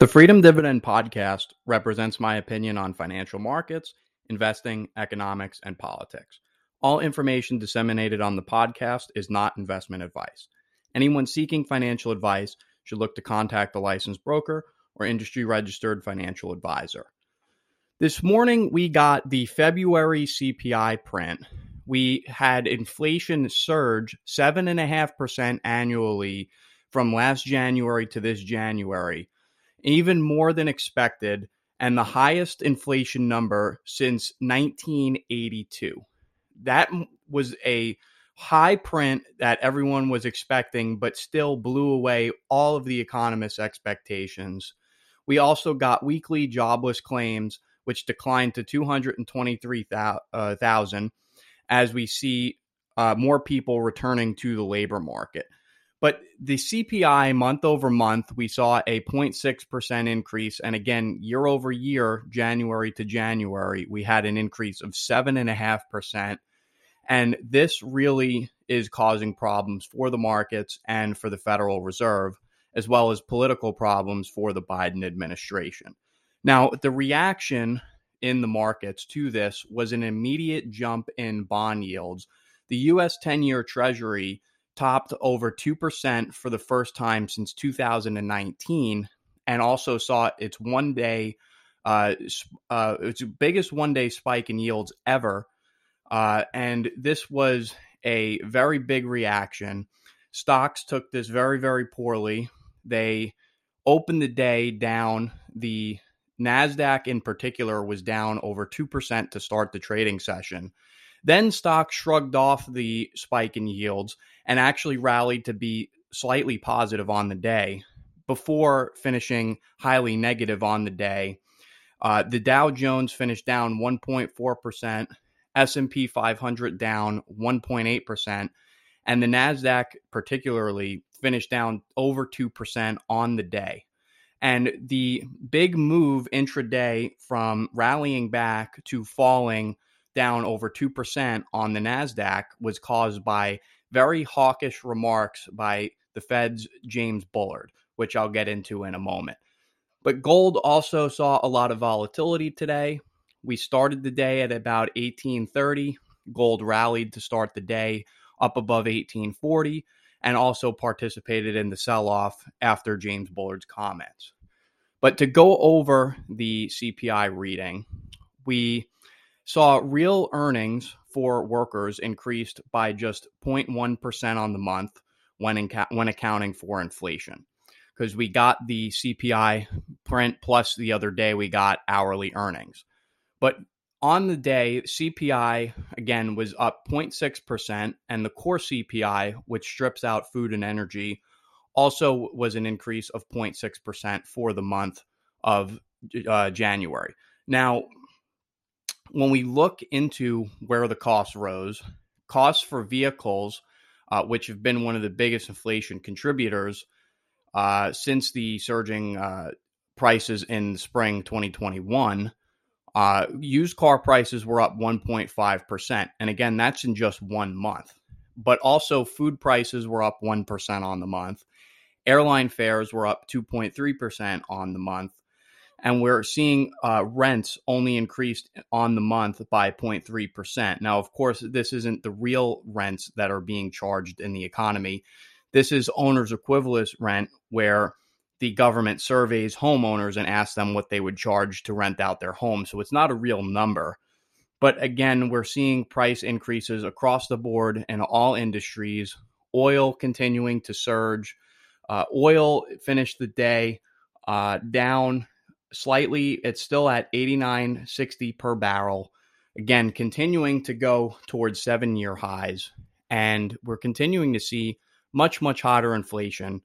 The Freedom Dividend podcast represents my opinion on financial markets, investing, economics, and politics. All information disseminated on the podcast is not investment advice. Anyone seeking financial advice should look to contact a licensed broker or industry registered financial advisor. This morning, we got the February CPI print. We had inflation surge 7.5% annually from last January to this January even more than expected, and the highest inflation number since 1982. That was a high print that everyone was expecting, but still blew away all of the economists' expectations. We also got weekly jobless claims, which declined to 223,000 as we see uh, more people returning to the labor market. But the CPI month over month, we saw a 0.6% increase. And again, year over year, January to January, we had an increase of 7.5%. And this really is causing problems for the markets and for the Federal Reserve, as well as political problems for the Biden administration. Now, the reaction in the markets to this was an immediate jump in bond yields. The US 10 year Treasury topped over 2% for the first time since 2019 and also saw its one day uh, uh, its biggest one day spike in yields ever. Uh, and this was a very big reaction. Stocks took this very very poorly. They opened the day down. The nasdaq in particular was down over 2% to start the trading session then stock shrugged off the spike in yields and actually rallied to be slightly positive on the day before finishing highly negative on the day. Uh, the Dow Jones finished down 1.4%, S&P 500 down 1.8%, and the Nasdaq particularly finished down over 2% on the day. And the big move intraday from rallying back to falling down over 2% on the NASDAQ was caused by very hawkish remarks by the Fed's James Bullard, which I'll get into in a moment. But gold also saw a lot of volatility today. We started the day at about 1830. Gold rallied to start the day up above 1840 and also participated in the sell off after James Bullard's comments. But to go over the CPI reading, we saw real earnings for workers increased by just 0.1% on the month when, when accounting for inflation. Because we got the CPI print plus the other day we got hourly earnings. But on the day, CPI again was up 0.6%, and the core CPI, which strips out food and energy, also was an increase of 0.6% for the month of uh, January. Now, when we look into where the costs rose, costs for vehicles, uh, which have been one of the biggest inflation contributors uh, since the surging uh, prices in spring 2021, uh, used car prices were up 1.5%. And again, that's in just one month. But also, food prices were up 1% on the month. Airline fares were up 2.3% on the month and we're seeing uh, rents only increased on the month by 0.3%. Now, of course, this isn't the real rents that are being charged in the economy. This is owner's equivalent rent, where the government surveys homeowners and asks them what they would charge to rent out their home. So it's not a real number. But again, we're seeing price increases across the board in all industries, oil continuing to surge. Uh, oil finished the day uh, down slightly. It's still at 89.60 per barrel. Again, continuing to go towards seven year highs. And we're continuing to see much, much hotter inflation.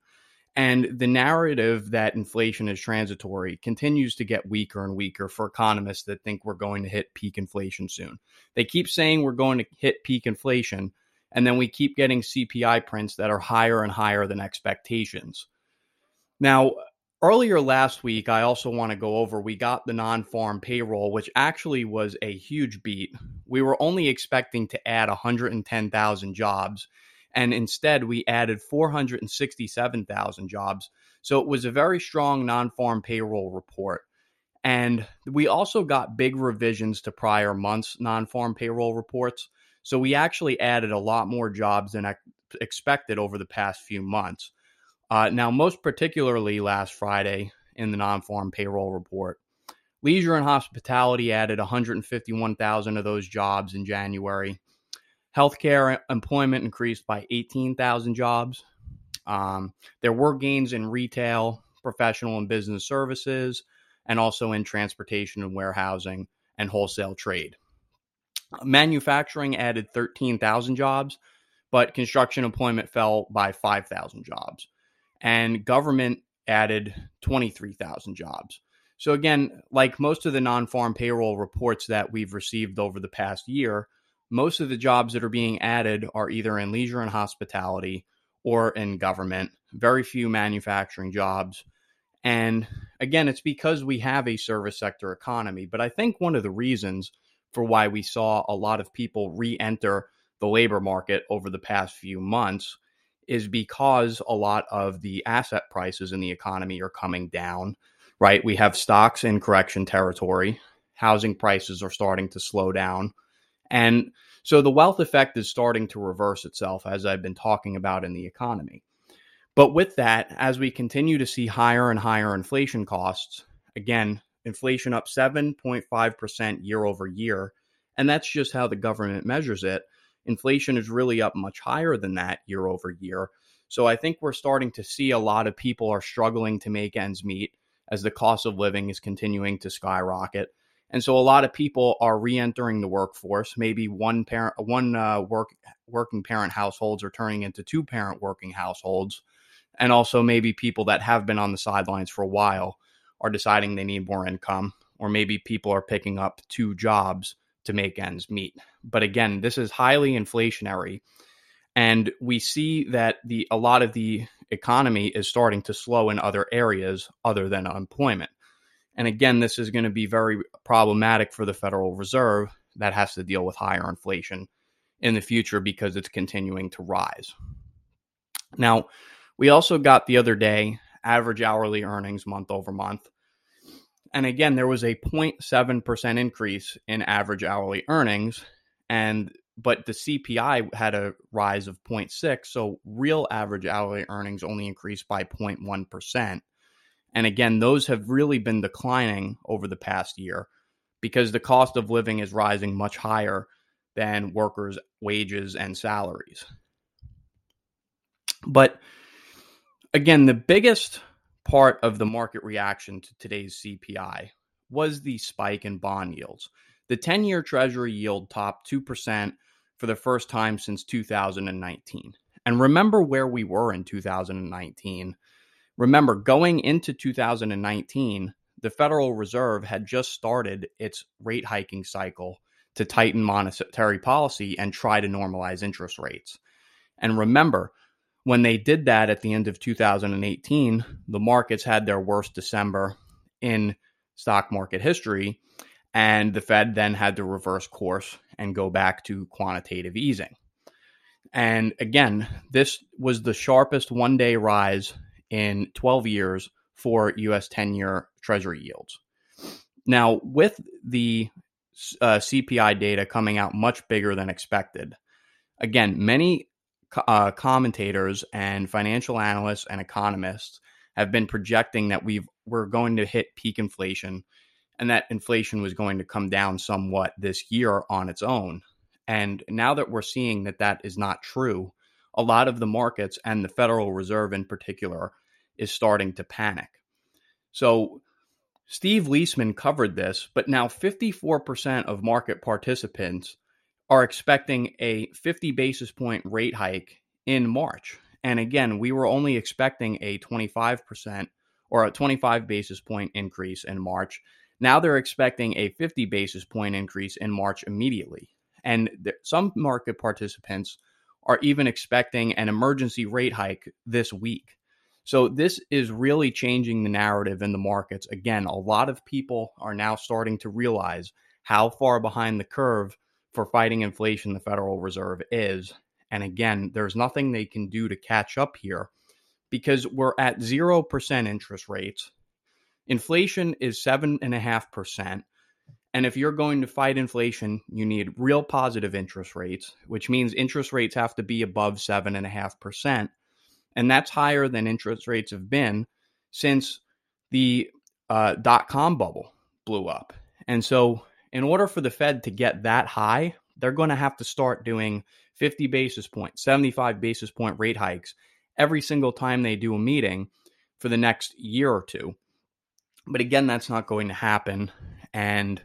And the narrative that inflation is transitory continues to get weaker and weaker for economists that think we're going to hit peak inflation soon. They keep saying we're going to hit peak inflation, and then we keep getting CPI prints that are higher and higher than expectations. Now, Earlier last week, I also want to go over we got the non farm payroll, which actually was a huge beat. We were only expecting to add 110,000 jobs, and instead we added 467,000 jobs. So it was a very strong non farm payroll report. And we also got big revisions to prior months' non farm payroll reports. So we actually added a lot more jobs than I expected over the past few months. Uh, now, most particularly last Friday in the non farm payroll report, leisure and hospitality added 151,000 of those jobs in January. Healthcare employment increased by 18,000 jobs. Um, there were gains in retail, professional and business services, and also in transportation and warehousing and wholesale trade. Manufacturing added 13,000 jobs, but construction employment fell by 5,000 jobs. And government added 23,000 jobs. So, again, like most of the non farm payroll reports that we've received over the past year, most of the jobs that are being added are either in leisure and hospitality or in government, very few manufacturing jobs. And again, it's because we have a service sector economy. But I think one of the reasons for why we saw a lot of people re enter the labor market over the past few months is because a lot of the asset prices in the economy are coming down, right? We have stocks in correction territory, housing prices are starting to slow down. And so the wealth effect is starting to reverse itself, as I've been talking about in the economy. But with that, as we continue to see higher and higher inflation costs, again, inflation up 7.5% year over year, and that's just how the government measures it. Inflation is really up much higher than that year over year. So I think we're starting to see a lot of people are struggling to make ends meet as the cost of living is continuing to skyrocket. And so a lot of people are re-entering the workforce. Maybe one parent, one uh, work working parent households are turning into two parent working households, and also maybe people that have been on the sidelines for a while are deciding they need more income, or maybe people are picking up two jobs to make ends meet. But again, this is highly inflationary, and we see that the a lot of the economy is starting to slow in other areas other than unemployment. And again, this is going to be very problematic for the Federal Reserve that has to deal with higher inflation in the future because it's continuing to rise. Now, we also got the other day average hourly earnings month over month. And again, there was a 0.7% increase in average hourly earnings and but the CPI had a rise of 0.6, so real average hourly earnings only increased by 0.1%. And again, those have really been declining over the past year because the cost of living is rising much higher than workers' wages and salaries. But again, the biggest part of the market reaction to today's CPI was the spike in bond yields. The 10 year Treasury yield topped 2% for the first time since 2019. And remember where we were in 2019 Remember, going into 2019, the Federal Reserve had just started its rate hiking cycle to tighten monetary policy and try to normalize interest rates. And remember, when they did that at the end of 2018, the markets had their worst December in stock market history. And the Fed then had to reverse course and go back to quantitative easing. And again, this was the sharpest one day rise in 12 years for U.S. 10 year Treasury yields. Now, with the uh, CPI data coming out much bigger than expected, again, many uh, commentators and financial analysts and economists have been projecting that we we're going to hit peak inflation and that inflation was going to come down somewhat this year on its own. And now that we're seeing that that is not true, a lot of the markets and the Federal Reserve in particular is starting to panic. So Steve Liesman covered this, but now 54% of market participants are expecting a 50 basis point rate hike in March. And again, we were only expecting a 25% or a 25 basis point increase in March. Now they're expecting a 50 basis point increase in March immediately. And th- some market participants are even expecting an emergency rate hike this week. So this is really changing the narrative in the markets. Again, a lot of people are now starting to realize how far behind the curve for fighting inflation the Federal Reserve is. And again, there's nothing they can do to catch up here because we're at 0% interest rates. Inflation is 7.5%. And if you're going to fight inflation, you need real positive interest rates, which means interest rates have to be above 7.5%. And that's higher than interest rates have been since the uh, dot com bubble blew up. And so, in order for the Fed to get that high, they're going to have to start doing 50 basis point, 75 basis point rate hikes every single time they do a meeting for the next year or two. But again, that's not going to happen. And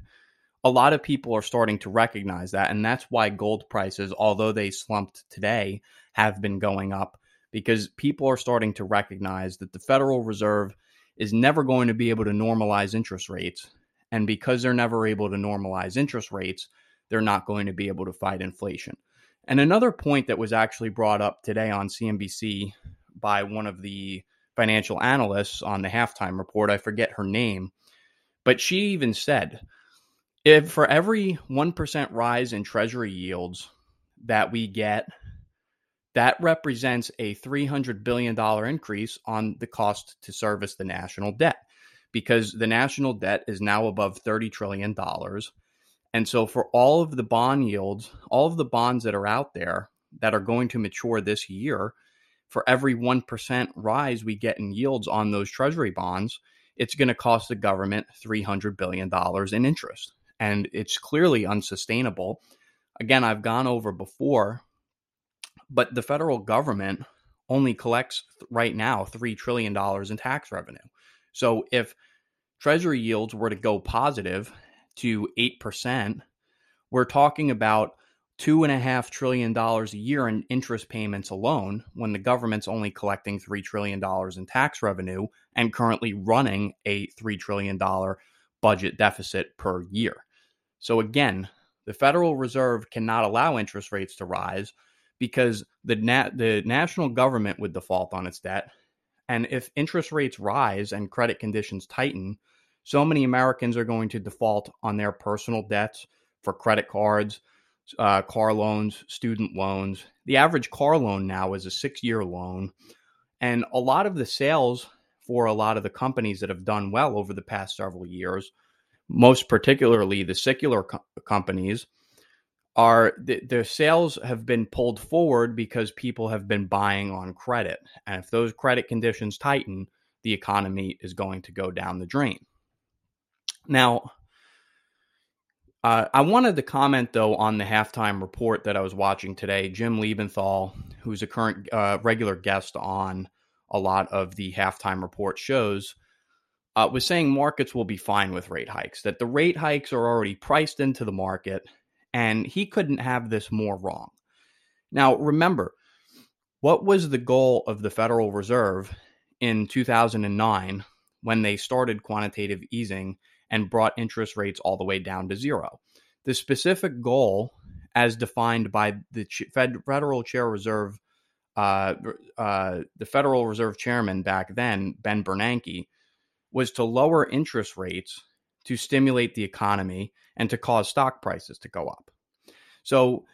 a lot of people are starting to recognize that. And that's why gold prices, although they slumped today, have been going up because people are starting to recognize that the Federal Reserve is never going to be able to normalize interest rates. And because they're never able to normalize interest rates, they're not going to be able to fight inflation. And another point that was actually brought up today on CNBC by one of the financial analysts on the halftime report, I forget her name, but she even said if for every 1% rise in treasury yields that we get, that represents a $300 billion increase on the cost to service the national debt because the national debt is now above $30 trillion. And so, for all of the bond yields, all of the bonds that are out there that are going to mature this year, for every 1% rise we get in yields on those treasury bonds, it's going to cost the government $300 billion in interest. And it's clearly unsustainable. Again, I've gone over before, but the federal government only collects right now $3 trillion in tax revenue. So if treasury yields were to go positive to 8%, we're talking about $2.5 trillion a year in interest payments alone when the government's only collecting $3 trillion in tax revenue and currently running a $3 trillion budget deficit per year. So, again, the Federal Reserve cannot allow interest rates to rise because the, na- the national government would default on its debt. And if interest rates rise and credit conditions tighten, so many Americans are going to default on their personal debts for credit cards, uh, car loans, student loans. The average car loan now is a six year loan. And a lot of the sales for a lot of the companies that have done well over the past several years, most particularly the secular co- companies, are the, their sales have been pulled forward because people have been buying on credit. And if those credit conditions tighten, the economy is going to go down the drain. Now, uh, I wanted to comment though on the halftime report that I was watching today. Jim Lebenthal, who's a current uh, regular guest on a lot of the halftime report shows, uh, was saying markets will be fine with rate hikes, that the rate hikes are already priced into the market, and he couldn't have this more wrong. Now, remember, what was the goal of the Federal Reserve in 2009 when they started quantitative easing and brought interest rates all the way down to zero. The specific goal, as defined by the Fed, Federal Chair Reserve, uh, uh, the Federal Reserve Chairman back then, Ben Bernanke, was to lower interest rates to stimulate the economy and to cause stock prices to go up. So,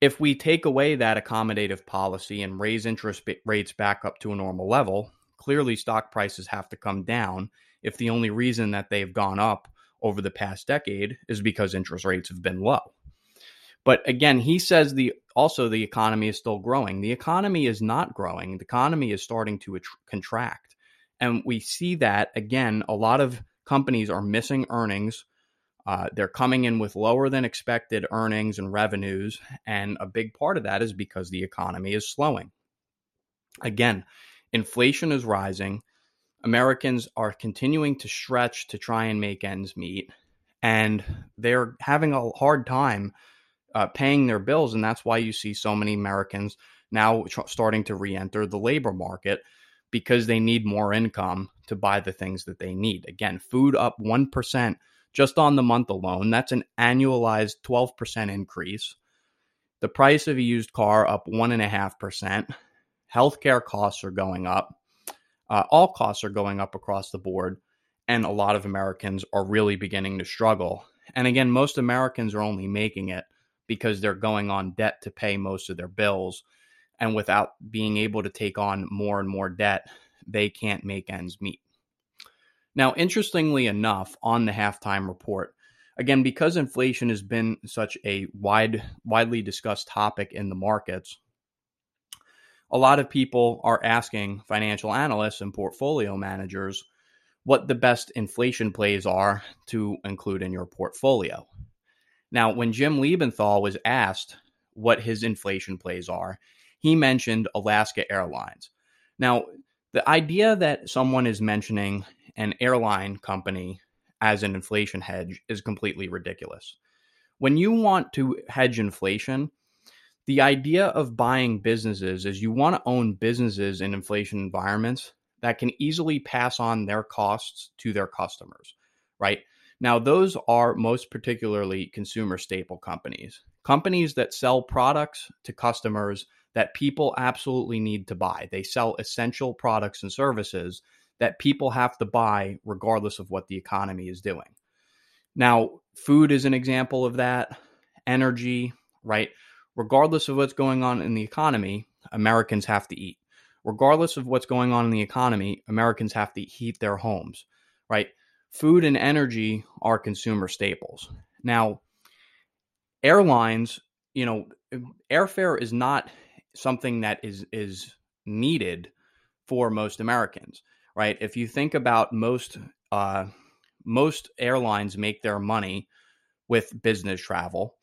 if we take away that accommodative policy and raise interest rates back up to a normal level, clearly stock prices have to come down if the only reason that they've gone up over the past decade is because interest rates have been low. But again, he says the also the economy is still growing. The economy is not growing. The economy is starting to contract. And we see that again, a lot of companies are missing earnings. Uh, they're coming in with lower than expected earnings and revenues. And a big part of that is because the economy is slowing. Again, inflation is rising. Americans are continuing to stretch to try and make ends meet, and they're having a hard time uh, paying their bills. And that's why you see so many Americans now tr- starting to re enter the labor market because they need more income to buy the things that they need. Again, food up 1% just on the month alone. That's an annualized 12% increase. The price of a used car up 1.5%. Healthcare costs are going up. Uh, all costs are going up across the board, and a lot of Americans are really beginning to struggle. And again, most Americans are only making it because they're going on debt to pay most of their bills. And without being able to take on more and more debt, they can't make ends meet. Now, interestingly enough, on the halftime report, again, because inflation has been such a wide, widely discussed topic in the markets, a lot of people are asking financial analysts and portfolio managers what the best inflation plays are to include in your portfolio. Now, when Jim Lebenthal was asked what his inflation plays are, he mentioned Alaska Airlines. Now, the idea that someone is mentioning an airline company as an inflation hedge is completely ridiculous. When you want to hedge inflation, the idea of buying businesses is you want to own businesses in inflation environments that can easily pass on their costs to their customers, right? Now, those are most particularly consumer staple companies, companies that sell products to customers that people absolutely need to buy. They sell essential products and services that people have to buy regardless of what the economy is doing. Now, food is an example of that, energy, right? Regardless of what's going on in the economy, Americans have to eat regardless of what's going on in the economy, Americans have to heat their homes, right? Food and energy are consumer staples. Now, airlines, you know, airfare is not something that is is needed for most Americans, right? If you think about most uh, most airlines make their money with business travel,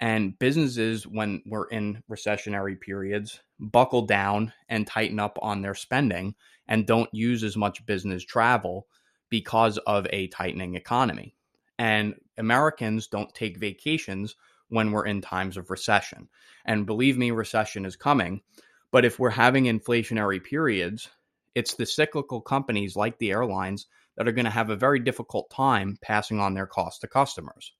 and businesses, when we're in recessionary periods, buckle down and tighten up on their spending and don't use as much business travel because of a tightening economy. And Americans don't take vacations when we're in times of recession. And believe me, recession is coming. But if we're having inflationary periods, it's the cyclical companies like the airlines that are going to have a very difficult time passing on their cost to customers.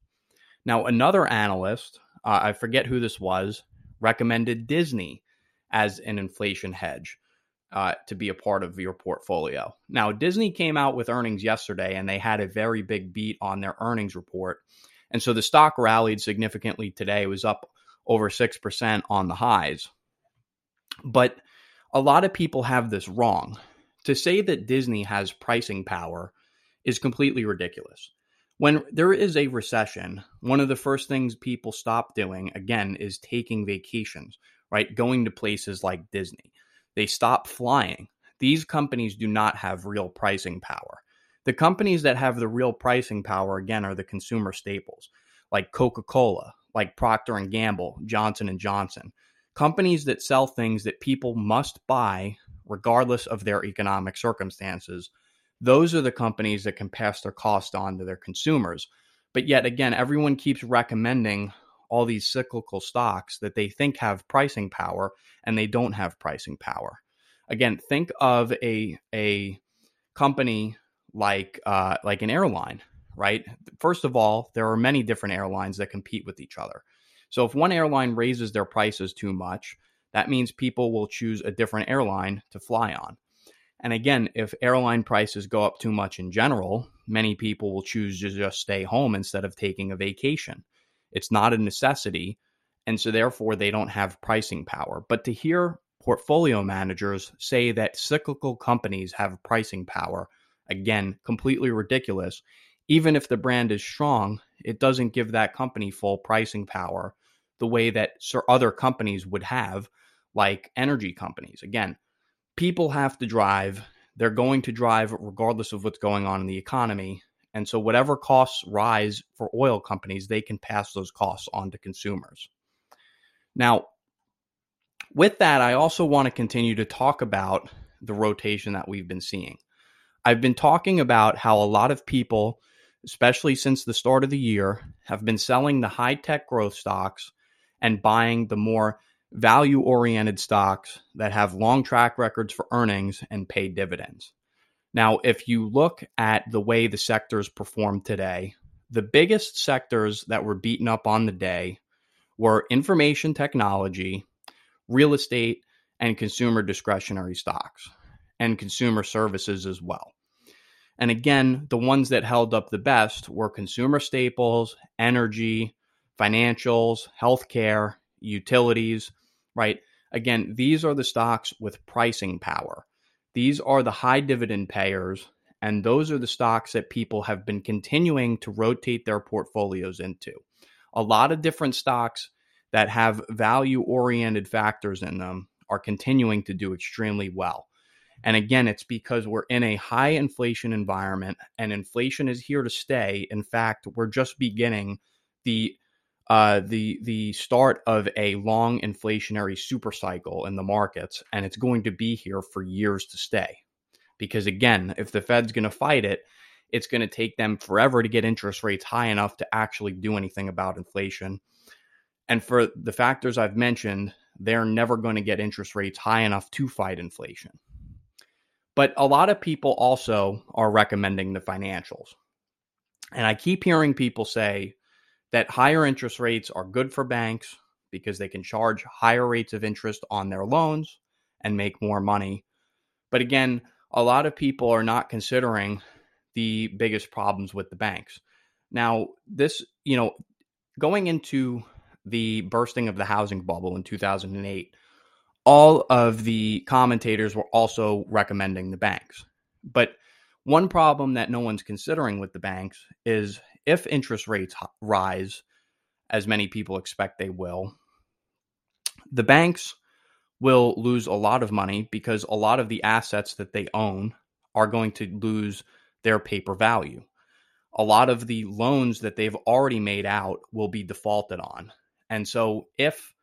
Now, another analyst uh, I forget who this was, recommended Disney as an inflation hedge uh, to be a part of your portfolio. Now, Disney came out with earnings yesterday and they had a very big beat on their earnings report. And so the stock rallied significantly today, it was up over 6% on the highs. But a lot of people have this wrong. To say that Disney has pricing power is completely ridiculous when there is a recession, one of the first things people stop doing again is taking vacations, right? Going to places like Disney. They stop flying. These companies do not have real pricing power. The companies that have the real pricing power again are the consumer staples, like Coca-Cola, like Procter and Gamble, Johnson and Johnson. Companies that sell things that people must buy regardless of their economic circumstances those are the companies that can pass their cost on to their consumers. But yet again, everyone keeps recommending all these cyclical stocks that they think have pricing power and they don't have pricing power. Again, think of a a company like uh, like an airline, right? First of all, there are many different airlines that compete with each other. So if one airline raises their prices too much, that means people will choose a different airline to fly on. And again, if airline prices go up too much in general, many people will choose to just stay home instead of taking a vacation. It's not a necessity. And so, therefore, they don't have pricing power. But to hear portfolio managers say that cyclical companies have pricing power, again, completely ridiculous. Even if the brand is strong, it doesn't give that company full pricing power the way that other companies would have, like energy companies. Again, people have to drive. They're going to drive regardless of what's going on in the economy. And so, whatever costs rise for oil companies, they can pass those costs on to consumers. Now, with that, I also want to continue to talk about the rotation that we've been seeing. I've been talking about how a lot of people, especially since the start of the year, have been selling the high tech growth stocks and buying the more value oriented stocks that have long track records for earnings and pay dividends. Now, if you look at the way the sectors performed today, the biggest sectors that were beaten up on the day were information technology, real estate, and consumer discretionary stocks, and consumer services as well. And again, the ones that held up the best were consumer staples, energy, financials, healthcare, utilities, right? Again, these are the stocks with pricing power. These are the high dividend payers, and those are the stocks that people have been continuing to rotate their portfolios into. A lot of different stocks that have value oriented factors in them are continuing to do extremely well. And again, it's because we're in a high inflation environment and inflation is here to stay. In fact, we're just beginning the uh, the the start of a long inflationary super cycle in the markets, and it's going to be here for years to stay. Because again, if the Fed's going to fight it, it's going to take them forever to get interest rates high enough to actually do anything about inflation. And for the factors I've mentioned, they're never going to get interest rates high enough to fight inflation. But a lot of people also are recommending the financials. And I keep hearing people say that higher interest rates are good for banks because they can charge higher rates of interest on their loans and make more money. But again, a lot of people are not considering the biggest problems with the banks. Now, this, you know, going into the bursting of the housing bubble in 2008, all of the commentators were also recommending the banks. But one problem that no one's considering with the banks is if interest rates rise, as many people expect they will, the banks will lose a lot of money because a lot of the assets that they own are going to lose their paper value. A lot of the loans that they've already made out will be defaulted on. And so if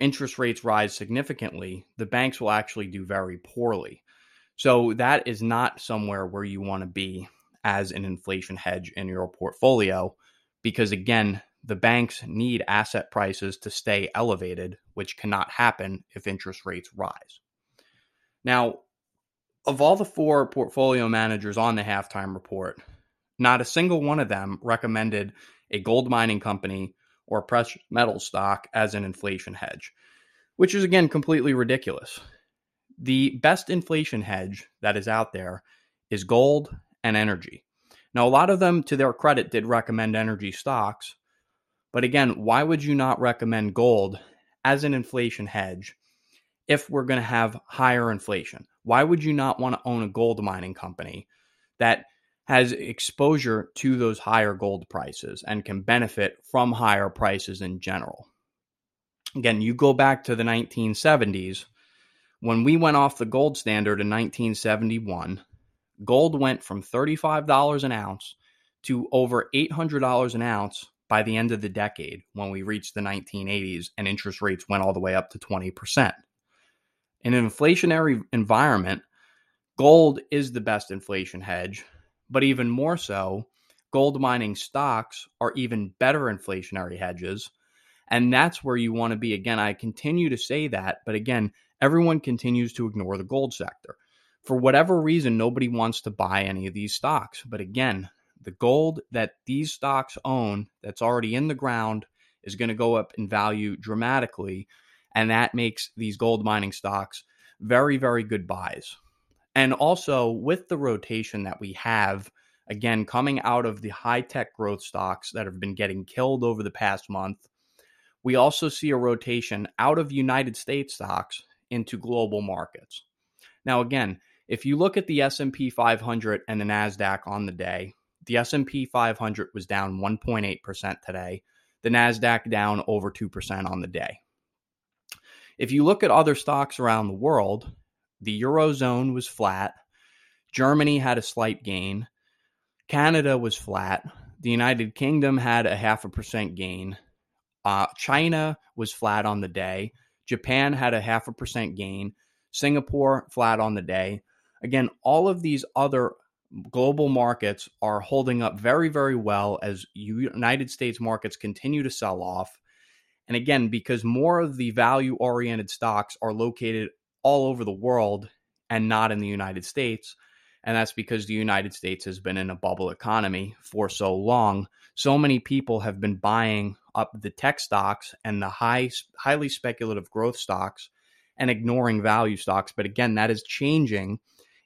interest rates rise significantly, the banks will actually do very poorly. So that is not somewhere where you want to be as an inflation hedge in your portfolio because again, the banks need asset prices to stay elevated, which cannot happen if interest rates rise. Now, of all the four portfolio managers on the halftime report, not a single one of them recommended a gold mining company or precious metal stock as an inflation hedge, which is again completely ridiculous. The best inflation hedge that is out there is gold and energy. Now, a lot of them, to their credit, did recommend energy stocks. But again, why would you not recommend gold as an inflation hedge if we're going to have higher inflation? Why would you not want to own a gold mining company that has exposure to those higher gold prices and can benefit from higher prices in general? Again, you go back to the 1970s when we went off the gold standard in 1971 gold went from $35 an ounce to over $800 an ounce by the end of the decade when we reached the 1980s and interest rates went all the way up to 20%. In an inflationary environment, gold is the best inflation hedge, but even more so, gold mining stocks are even better inflationary hedges. And that's where you want to be. Again, I continue to say that, but again, everyone continues to ignore the gold sector for whatever reason, nobody wants to buy any of these stocks. But again, the gold that these stocks own that's already in the ground is going to go up in value dramatically. And that makes these gold mining stocks very, very good buys. And also, with the rotation that we have, again, coming out of the high tech growth stocks that have been getting killed over the past month, we also see a rotation out of United States stocks into global markets. Now, again, if you look at the S&P 500 and the Nasdaq on the day, the S&P 500 was down 1.8% today. The Nasdaq down over 2% on the day. If you look at other stocks around the world, the Eurozone was flat. Germany had a slight gain. Canada was flat. The United Kingdom had a half a percent gain. Uh, China was flat on the day. Japan had a half a percent gain. Singapore flat on the day. Again, all of these other global markets are holding up very, very well as United States markets continue to sell off. And again, because more of the value oriented stocks are located all over the world and not in the United States. And that's because the United States has been in a bubble economy for so long. So many people have been buying up the tech stocks and the high, highly speculative growth stocks and ignoring value stocks. But again, that is changing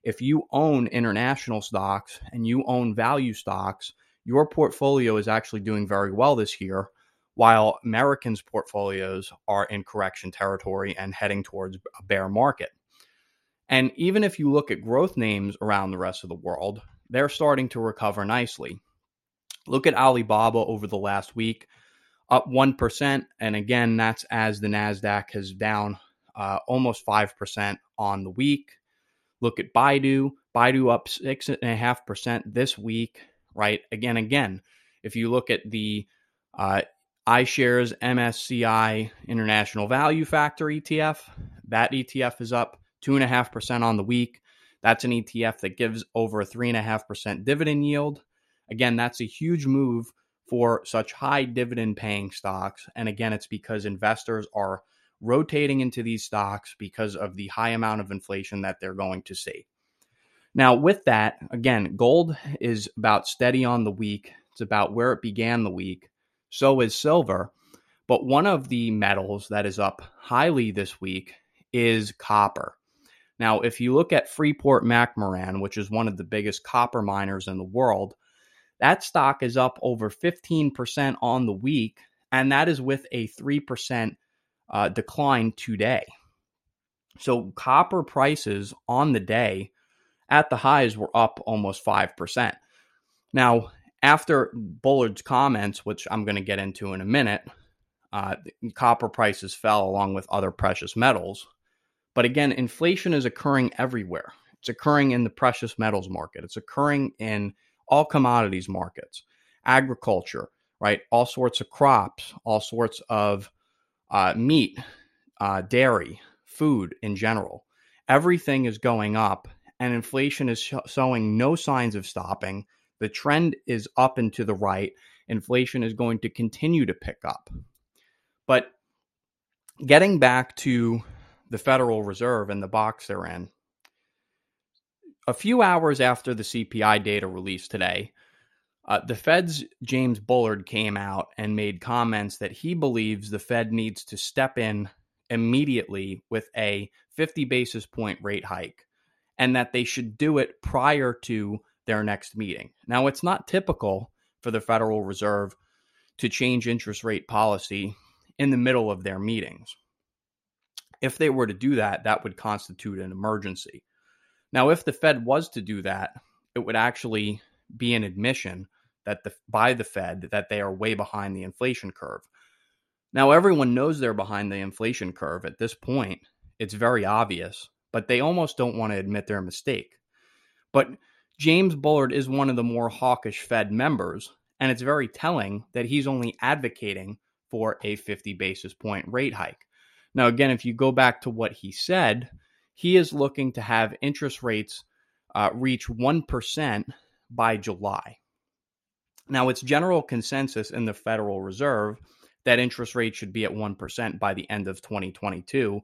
if you own international stocks and you own value stocks, your portfolio is actually doing very well this year. while Americans' portfolios are in correction territory and heading towards a bear market. And even if you look at growth names around the rest of the world, they're starting to recover nicely. Look at Alibaba over the last week, up 1%. And again, that's as the NASDAQ has down uh, almost 5% on the week. Look at Baidu, Baidu up 6.5% this week, right? Again, again, if you look at the uh, iShares MSCI International Value Factor ETF. That ETF is up 2.5% on the week. That's an ETF that gives over a 3.5% dividend yield. Again, that's a huge move for such high dividend paying stocks. And again, it's because investors are rotating into these stocks because of the high amount of inflation that they're going to see. Now, with that, again, gold is about steady on the week. It's about where it began the week. So is silver. But one of the metals that is up highly this week is copper. Now, if you look at Freeport McMoRan, which is one of the biggest copper miners in the world, that stock is up over 15% on the week, and that is with a 3% uh, decline today. So, copper prices on the day at the highs were up almost 5%. Now, after Bullard's comments, which I'm going to get into in a minute, uh, copper prices fell along with other precious metals. But again, inflation is occurring everywhere. It's occurring in the precious metals market. It's occurring in all commodities markets, agriculture, right? All sorts of crops, all sorts of uh, meat, uh, dairy, food in general. Everything is going up, and inflation is sh- showing no signs of stopping the trend is up and to the right. Inflation is going to continue to pick up. But getting back to the Federal Reserve and the box they're in, a few hours after the CPI data released today, uh, the Fed's James Bullard came out and made comments that he believes the Fed needs to step in immediately with a 50 basis point rate hike and that they should do it prior to their next meeting. Now, it's not typical for the Federal Reserve to change interest rate policy in the middle of their meetings. If they were to do that, that would constitute an emergency. Now, if the Fed was to do that, it would actually be an admission that the, by the Fed that they are way behind the inflation curve. Now, everyone knows they're behind the inflation curve at this point. It's very obvious, but they almost don't want to admit their mistake. But James Bullard is one of the more hawkish Fed members, and it's very telling that he's only advocating for a 50 basis point rate hike. Now, again, if you go back to what he said, he is looking to have interest rates uh, reach 1% by July. Now, it's general consensus in the Federal Reserve that interest rates should be at 1% by the end of 2022.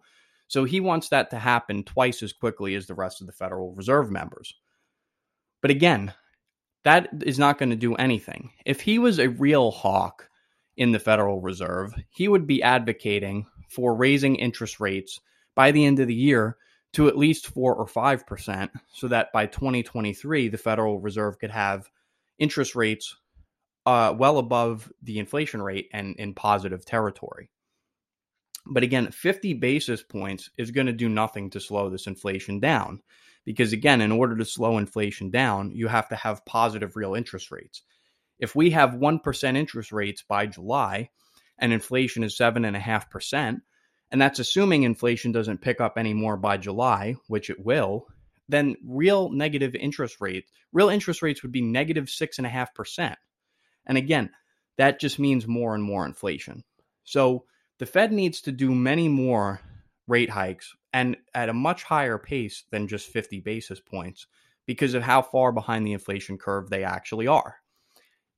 So he wants that to happen twice as quickly as the rest of the Federal Reserve members. But again, that is not going to do anything. If he was a real hawk in the Federal Reserve, he would be advocating for raising interest rates by the end of the year to at least 4 or 5% so that by 2023 the Federal Reserve could have interest rates uh, well above the inflation rate and in positive territory. But again, 50 basis points is going to do nothing to slow this inflation down. Because again, in order to slow inflation down, you have to have positive real interest rates. If we have 1% interest rates by July and inflation is 7.5%, and that's assuming inflation doesn't pick up anymore by July, which it will, then real negative interest rates, real interest rates would be negative 6.5%. And again, that just means more and more inflation. So the Fed needs to do many more rate hikes and at a much higher pace than just 50 basis points because of how far behind the inflation curve they actually are.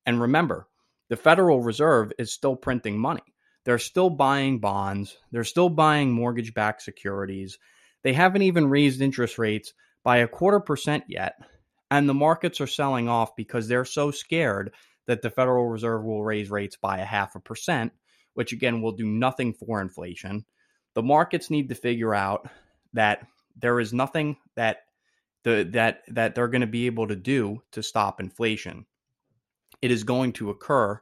And remember, the Federal Reserve is still printing money. They're still buying bonds, they're still buying mortgage backed securities. They haven't even raised interest rates by a quarter percent yet. And the markets are selling off because they're so scared that the Federal Reserve will raise rates by a half a percent, which again will do nothing for inflation the markets need to figure out that there is nothing that the that that they're going to be able to do to stop inflation. It is going to occur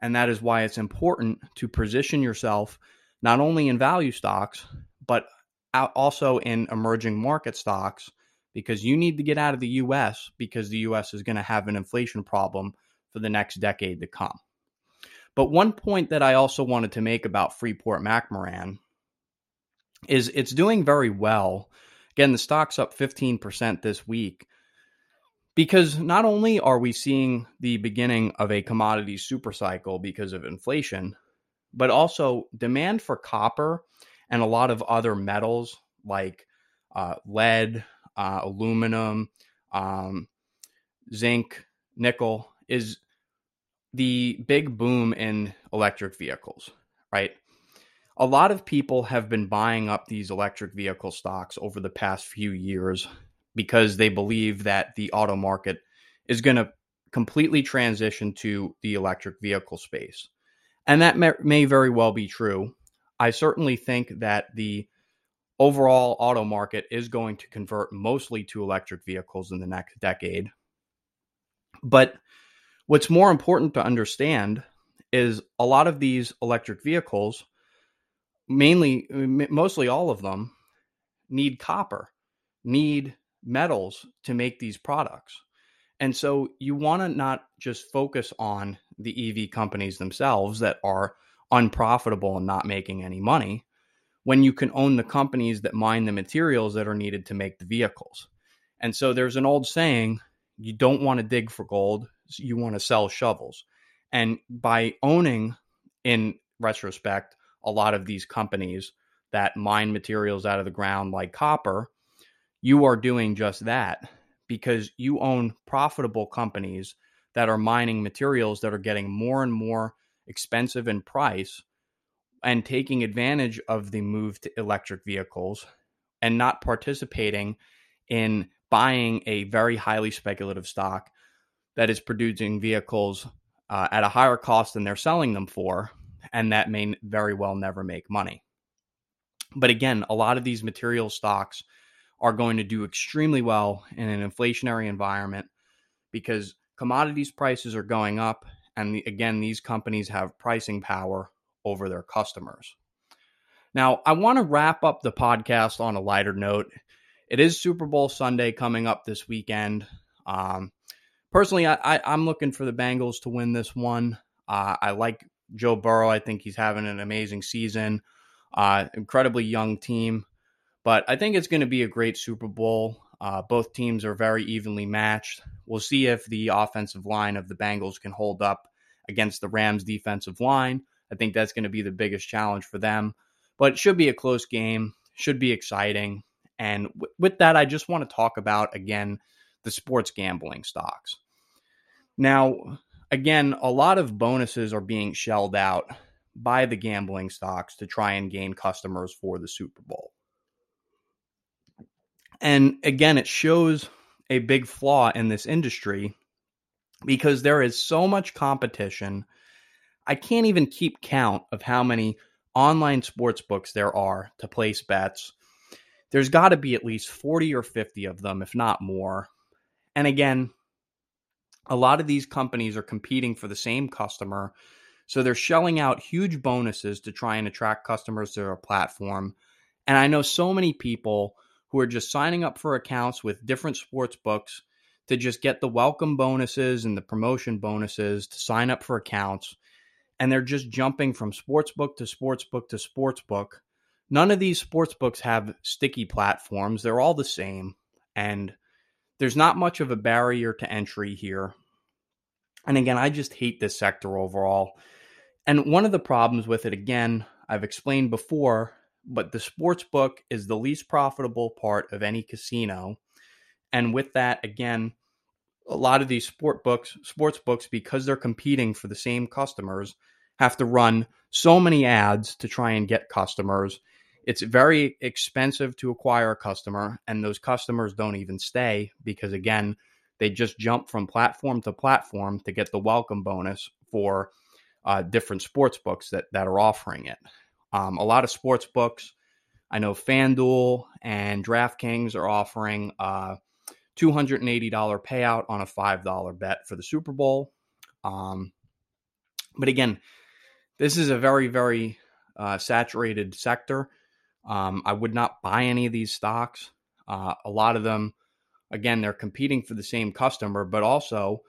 And that is why it's important to position yourself not only in value stocks, but also in emerging market stocks because you need to get out of the US because the US is going to have an inflation problem for the next decade to come. But one point that I also wanted to make about Freeport McMoRan is it's doing very well. Again, the stock's up 15% this week because not only are we seeing the beginning of a commodity supercycle because of inflation, but also demand for copper and a lot of other metals like uh, lead, uh, aluminum, um, zinc, nickel is the big boom in electric vehicles, right? A lot of people have been buying up these electric vehicle stocks over the past few years because they believe that the auto market is going to completely transition to the electric vehicle space. And that may, may very well be true. I certainly think that the overall auto market is going to convert mostly to electric vehicles in the next decade. But what's more important to understand is a lot of these electric vehicles, mainly, mostly all of them, need copper, need metals to make these products. And so you want to not just focus on the EV companies themselves that are unprofitable and not making any money when you can own the companies that mine the materials that are needed to make the vehicles. And so there's an old saying you don't want to dig for gold, you want to sell shovels. And by owning, in retrospect, a lot of these companies that mine materials out of the ground like copper, you are doing just that because you own profitable companies that are mining materials that are getting more and more expensive in price and taking advantage of the move to electric vehicles and not participating in buying a very highly speculative stock that is producing vehicles uh, at a higher cost than they're selling them for, and that may very well never make money. But again, a lot of these material stocks are going to do extremely well in an inflationary environment because commodities prices are going up. And the, again, these companies have pricing power over their customers. Now, I want to wrap up the podcast on a lighter note. It is Super Bowl Sunday coming up this weekend. Um, personally, I, I am looking for the Bengals to win this one. Uh, I like Joe Burrow. I think he's having an amazing season. Uh, incredibly young team. But I think it's going to be a great Super Bowl. Uh, both teams are very evenly matched. We'll see if the offensive line of the Bengals can hold up against the Rams' defensive line. I think that's going to be the biggest challenge for them. But it should be a close game, should be exciting. And w- with that, I just want to talk about again the sports gambling stocks. Now, again, a lot of bonuses are being shelled out by the gambling stocks to try and gain customers for the Super Bowl. And again, it shows a big flaw in this industry because there is so much competition. I can't even keep count of how many online sports books there are to place bets. There's got to be at least 40 or 50 of them, if not more. And again, a lot of these companies are competing for the same customer. So they're shelling out huge bonuses to try and attract customers to their platform. And I know so many people who are just signing up for accounts with different sports books to just get the welcome bonuses and the promotion bonuses to sign up for accounts. And they're just jumping from sportsbook to sportsbook to sportsbook. None of these sports books have sticky platforms. They're all the same. And there's not much of a barrier to entry here. And again, I just hate this sector overall. And one of the problems with it, again, I've explained before, but the sports book is the least profitable part of any casino. And with that, again, a lot of these sport books, sports books, because they're competing for the same customers, have to run so many ads to try and get customers. It's very expensive to acquire a customer, and those customers don't even stay because, again, they just jump from platform to platform to get the welcome bonus for uh, different sports books that, that are offering it. Um, a lot of sports books, I know FanDuel and DraftKings are offering a $280 payout on a $5 bet for the Super Bowl. Um, But again, this is a very, very uh, saturated sector. Um, I would not buy any of these stocks. Uh, a lot of them, again, they're competing for the same customer, but also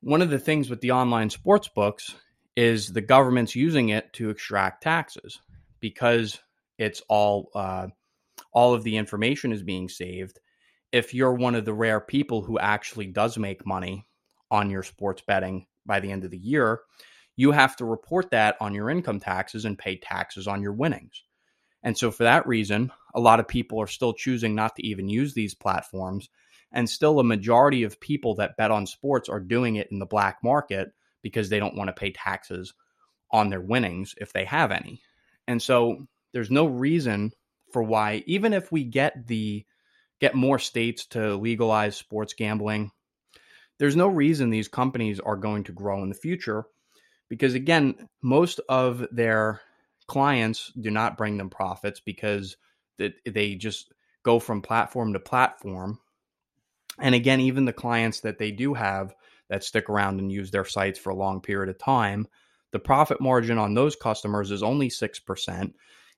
one of the things with the online sports books is the government's using it to extract taxes because it's all uh, all of the information is being saved. If you're one of the rare people who actually does make money on your sports betting by the end of the year, you have to report that on your income taxes and pay taxes on your winnings. And so, for that reason, a lot of people are still choosing not to even use these platforms. And still, a majority of people that bet on sports are doing it in the black market because they don't want to pay taxes on their winnings if they have any. And so, there's no reason for why, even if we get the get more states to legalize sports gambling, there's no reason these companies are going to grow in the future because again, most of their clients do not bring them profits because they just go from platform to platform. And again, even the clients that they do have that stick around and use their sites for a long period of time, the profit margin on those customers is only 6%.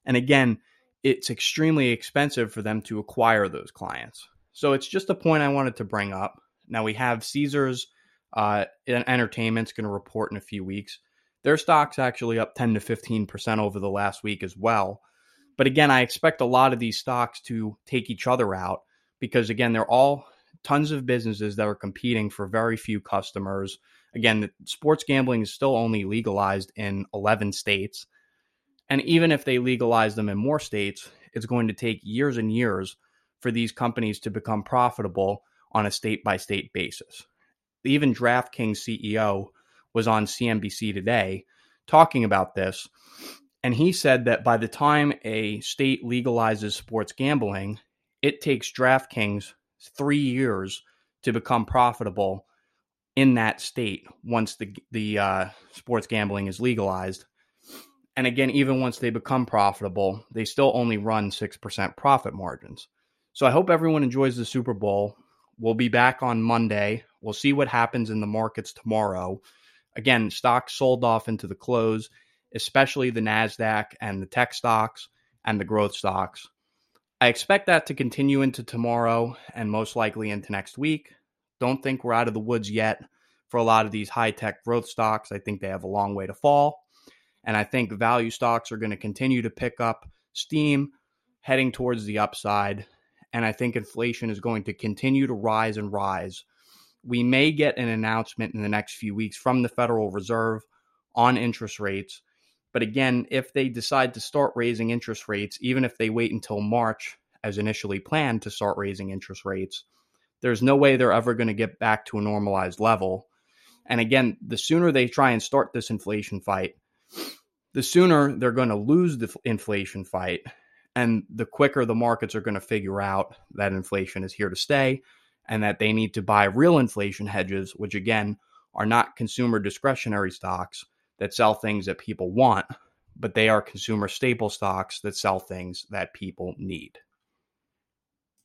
And again, it's extremely expensive for them to acquire those clients. So it's just a point I wanted to bring up. Now we have Caesars uh, Entertainment's going to report in a few weeks. Their stock's actually up 10 to 15% over the last week as well. But again, I expect a lot of these stocks to take each other out because, again, they're all tons of businesses that are competing for very few customers. Again, sports gambling is still only legalized in 11 states. And even if they legalize them in more states, it's going to take years and years for these companies to become profitable on a state by state basis. Even DraftKings CEO was on CNBC today talking about this. And he said that by the time a state legalizes sports gambling, it takes DraftKings three years to become profitable in that state once the the uh, sports gambling is legalized. And again, even once they become profitable, they still only run 6% profit margins. So I hope everyone enjoys the Super Bowl. We'll be back on Monday. We'll see what happens in the markets tomorrow. Again, stocks sold off into the close, especially the NASDAQ and the tech stocks and the growth stocks. I expect that to continue into tomorrow and most likely into next week. Don't think we're out of the woods yet for a lot of these high tech growth stocks. I think they have a long way to fall. And I think value stocks are going to continue to pick up steam heading towards the upside. And I think inflation is going to continue to rise and rise. We may get an announcement in the next few weeks from the Federal Reserve on interest rates. But again, if they decide to start raising interest rates, even if they wait until March as initially planned to start raising interest rates, there's no way they're ever going to get back to a normalized level. And again, the sooner they try and start this inflation fight, the sooner they're going to lose the inflation fight and the quicker the markets are going to figure out that inflation is here to stay and that they need to buy real inflation hedges, which again are not consumer discretionary stocks that sell things that people want, but they are consumer staple stocks that sell things that people need.